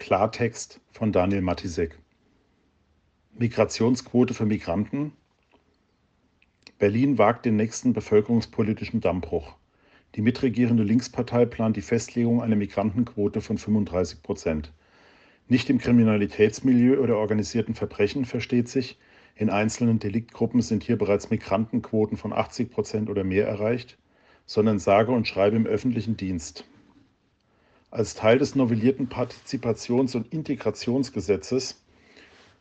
Klartext von Daniel Matisek. Migrationsquote für Migranten. Berlin wagt den nächsten bevölkerungspolitischen Dammbruch. Die mitregierende Linkspartei plant die Festlegung einer Migrantenquote von 35 Prozent. Nicht im Kriminalitätsmilieu oder organisierten Verbrechen versteht sich. In einzelnen Deliktgruppen sind hier bereits Migrantenquoten von 80 Prozent oder mehr erreicht, sondern sage und schreibe im öffentlichen Dienst. Als Teil des novellierten Partizipations- und Integrationsgesetzes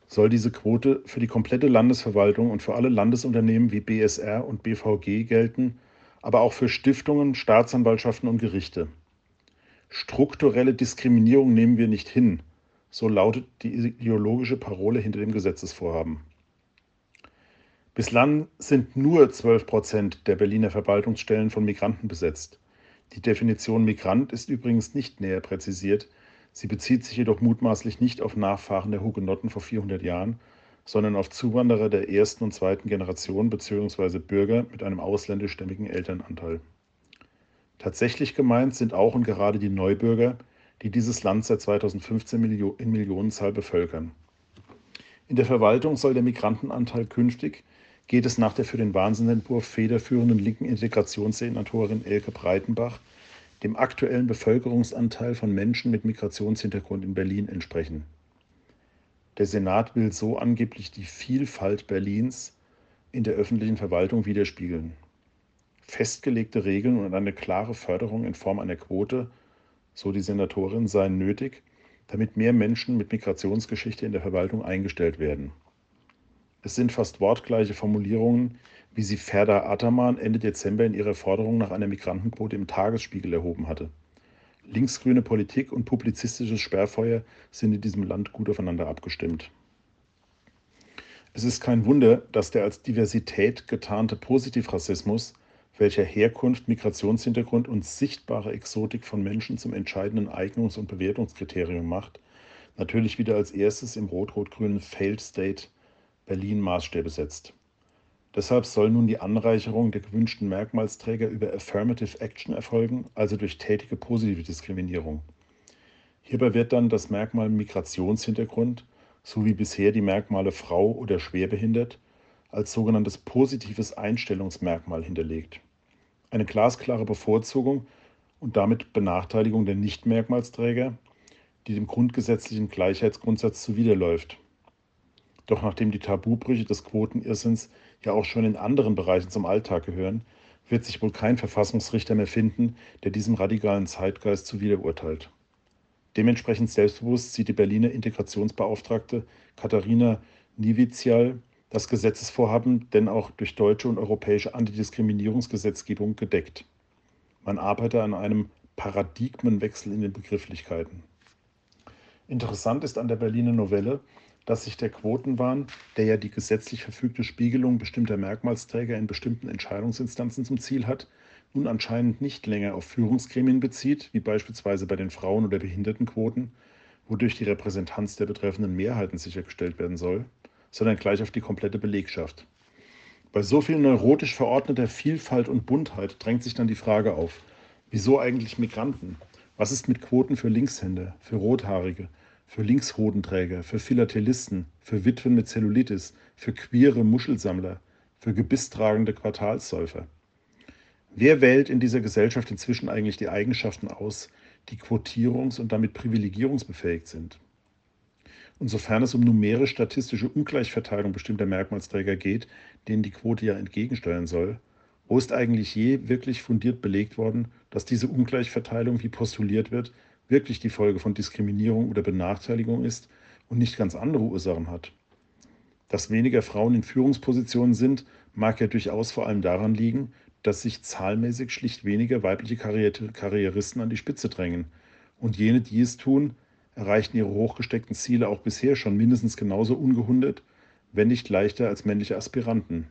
soll diese Quote für die komplette Landesverwaltung und für alle Landesunternehmen wie BSR und BVG gelten, aber auch für Stiftungen, Staatsanwaltschaften und Gerichte. Strukturelle Diskriminierung nehmen wir nicht hin, so lautet die ideologische Parole hinter dem Gesetzesvorhaben. Bislang sind nur 12 Prozent der Berliner Verwaltungsstellen von Migranten besetzt. Die Definition Migrant ist übrigens nicht näher präzisiert, sie bezieht sich jedoch mutmaßlich nicht auf Nachfahren der Hugenotten vor 400 Jahren, sondern auf Zuwanderer der ersten und zweiten Generation bzw. Bürger mit einem ausländischstämmigen Elternanteil. Tatsächlich gemeint sind auch und gerade die Neubürger, die dieses Land seit 2015 in Millionenzahl bevölkern. In der Verwaltung soll der Migrantenanteil künftig geht es nach der für den Wahnsinnentwurf federführenden linken Integrationssenatorin Elke Breitenbach dem aktuellen Bevölkerungsanteil von Menschen mit Migrationshintergrund in Berlin entsprechen. Der Senat will so angeblich die Vielfalt Berlins in der öffentlichen Verwaltung widerspiegeln. Festgelegte Regeln und eine klare Förderung in Form einer Quote, so die Senatorin, seien nötig, damit mehr Menschen mit Migrationsgeschichte in der Verwaltung eingestellt werden. Es sind fast wortgleiche Formulierungen, wie sie Ferda Ataman Ende Dezember in ihrer Forderung nach einer Migrantenquote im Tagesspiegel erhoben hatte. Linksgrüne Politik und publizistisches Sperrfeuer sind in diesem Land gut aufeinander abgestimmt. Es ist kein Wunder, dass der als Diversität getarnte Positivrassismus, welcher Herkunft, Migrationshintergrund und sichtbare Exotik von Menschen zum entscheidenden Eignungs- und Bewertungskriterium macht, natürlich wieder als erstes im rot-rot-grünen Failed State Berlin Maßstäbe setzt. Deshalb soll nun die Anreicherung der gewünschten Merkmalsträger über Affirmative Action erfolgen, also durch tätige positive Diskriminierung. Hierbei wird dann das Merkmal Migrationshintergrund sowie bisher die Merkmale Frau oder schwerbehindert als sogenanntes positives Einstellungsmerkmal hinterlegt. Eine glasklare Bevorzugung und damit Benachteiligung der Nichtmerkmalsträger, die dem grundgesetzlichen Gleichheitsgrundsatz zuwiderläuft. Doch nachdem die Tabubrüche des Quotenirrsinns ja auch schon in anderen Bereichen zum Alltag gehören, wird sich wohl kein Verfassungsrichter mehr finden, der diesem radikalen Zeitgeist zuwiderurteilt. Dementsprechend selbstbewusst sieht die Berliner Integrationsbeauftragte Katharina Nivizial das Gesetzesvorhaben denn auch durch deutsche und europäische Antidiskriminierungsgesetzgebung gedeckt. Man arbeite an einem Paradigmenwechsel in den Begrifflichkeiten. Interessant ist an der Berliner Novelle, dass sich der Quotenwahn, der ja die gesetzlich verfügte Spiegelung bestimmter Merkmalsträger in bestimmten Entscheidungsinstanzen zum Ziel hat, nun anscheinend nicht länger auf Führungsgremien bezieht, wie beispielsweise bei den Frauen- oder Behindertenquoten, wodurch die Repräsentanz der betreffenden Mehrheiten sichergestellt werden soll, sondern gleich auf die komplette Belegschaft. Bei so viel neurotisch verordneter Vielfalt und Buntheit drängt sich dann die Frage auf, wieso eigentlich Migranten? Was ist mit Quoten für Linkshänder, für Rothaarige, für Linkshodenträger, für Philatelisten, für Witwen mit Zellulitis, für queere Muschelsammler, für gebisstragende Quartalssäufer. Wer wählt in dieser Gesellschaft inzwischen eigentlich die Eigenschaften aus, die quotierungs- und damit privilegierungsbefähigt sind? Und sofern es um numerisch-statistische Ungleichverteilung bestimmter Merkmalsträger geht, denen die Quote ja entgegensteuern soll, wo ist eigentlich je wirklich fundiert belegt worden, dass diese Ungleichverteilung, wie postuliert wird, wirklich die Folge von Diskriminierung oder Benachteiligung ist und nicht ganz andere Ursachen hat. Dass weniger Frauen in Führungspositionen sind, mag ja durchaus vor allem daran liegen, dass sich zahlmäßig schlicht weniger weibliche Karrieristen an die Spitze drängen. Und jene, die es tun, erreichten ihre hochgesteckten Ziele auch bisher schon mindestens genauso ungehundert, wenn nicht leichter als männliche Aspiranten.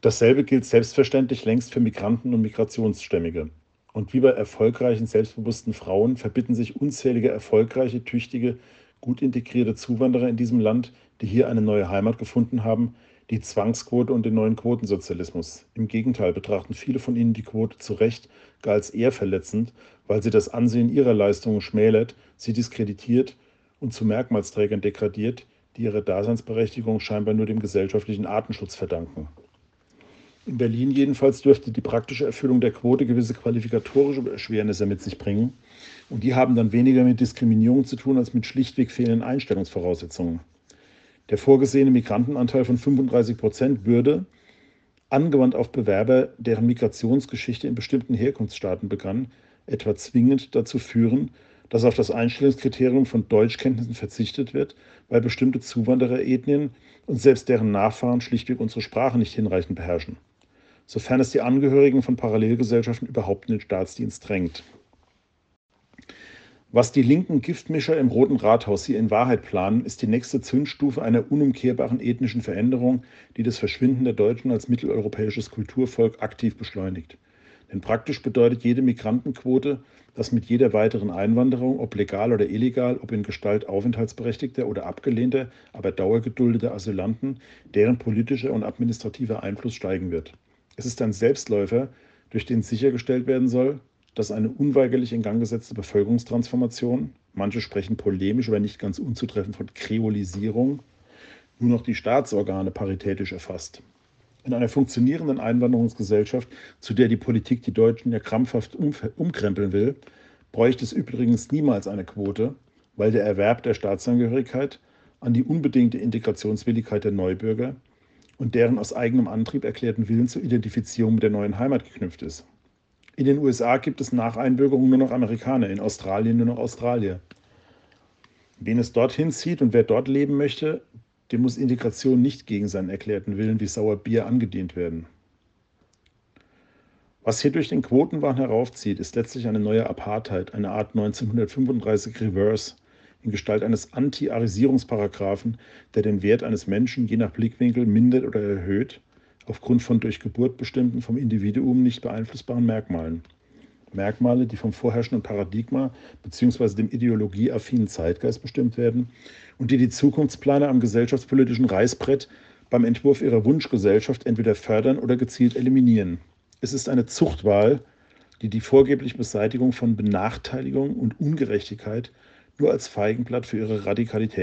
Dasselbe gilt selbstverständlich längst für Migranten und Migrationsstämmige. Und wie bei erfolgreichen, selbstbewussten Frauen verbitten sich unzählige erfolgreiche, tüchtige, gut integrierte Zuwanderer in diesem Land, die hier eine neue Heimat gefunden haben, die Zwangsquote und den neuen Quotensozialismus. Im Gegenteil betrachten viele von ihnen die Quote zu Recht gar als eher verletzend, weil sie das Ansehen ihrer Leistungen schmälert, sie diskreditiert und zu Merkmalsträgern degradiert, die ihre Daseinsberechtigung scheinbar nur dem gesellschaftlichen Artenschutz verdanken. In Berlin jedenfalls dürfte die praktische Erfüllung der Quote gewisse qualifikatorische Erschwernisse mit sich bringen. Und die haben dann weniger mit Diskriminierung zu tun als mit schlichtweg fehlenden Einstellungsvoraussetzungen. Der vorgesehene Migrantenanteil von 35 Prozent würde, angewandt auf Bewerber, deren Migrationsgeschichte in bestimmten Herkunftsstaaten begann, etwa zwingend dazu führen, dass auf das Einstellungskriterium von Deutschkenntnissen verzichtet wird, weil bestimmte Zuwandererethnien und selbst deren Nachfahren schlichtweg unsere Sprache nicht hinreichend beherrschen sofern es die Angehörigen von Parallelgesellschaften überhaupt in den Staatsdienst drängt. Was die linken Giftmischer im Roten Rathaus hier in Wahrheit planen, ist die nächste Zündstufe einer unumkehrbaren ethnischen Veränderung, die das Verschwinden der Deutschen als mitteleuropäisches Kulturvolk aktiv beschleunigt. Denn praktisch bedeutet jede Migrantenquote, dass mit jeder weiteren Einwanderung, ob legal oder illegal, ob in Gestalt aufenthaltsberechtigter oder abgelehnter, aber dauergeduldeter Asylanten, deren politischer und administrativer Einfluss steigen wird. Es ist ein Selbstläufer, durch den sichergestellt werden soll, dass eine unweigerlich in Gang gesetzte Bevölkerungstransformation, manche sprechen polemisch, aber nicht ganz unzutreffend von Kreolisierung, nur noch die Staatsorgane paritätisch erfasst. In einer funktionierenden Einwanderungsgesellschaft, zu der die Politik die Deutschen ja krampfhaft umkrempeln will, bräuchte es übrigens niemals eine Quote, weil der Erwerb der Staatsangehörigkeit an die unbedingte Integrationswilligkeit der Neubürger und deren aus eigenem Antrieb erklärten Willen zur Identifizierung mit der neuen Heimat geknüpft ist. In den USA gibt es nach Einbürgerung nur noch Amerikaner, in Australien nur noch Australier. Wen es dorthin zieht und wer dort leben möchte, dem muss Integration nicht gegen seinen erklärten Willen wie sauer Bier angedient werden. Was hier durch den Quotenwahn heraufzieht, ist letztlich eine neue Apartheid, eine Art 1935 Reverse, in Gestalt eines Anti-Arisierungsparagraphen, der den Wert eines Menschen je nach Blickwinkel mindert oder erhöht, aufgrund von durch Geburt bestimmten, vom Individuum nicht beeinflussbaren Merkmalen. Merkmale, die vom vorherrschenden Paradigma bzw. dem ideologieaffinen Zeitgeist bestimmt werden und die die Zukunftsplaner am gesellschaftspolitischen Reißbrett beim Entwurf ihrer Wunschgesellschaft entweder fördern oder gezielt eliminieren. Es ist eine Zuchtwahl, die die vorgebliche Beseitigung von Benachteiligung und Ungerechtigkeit nur als Feigenblatt für ihre Radikalität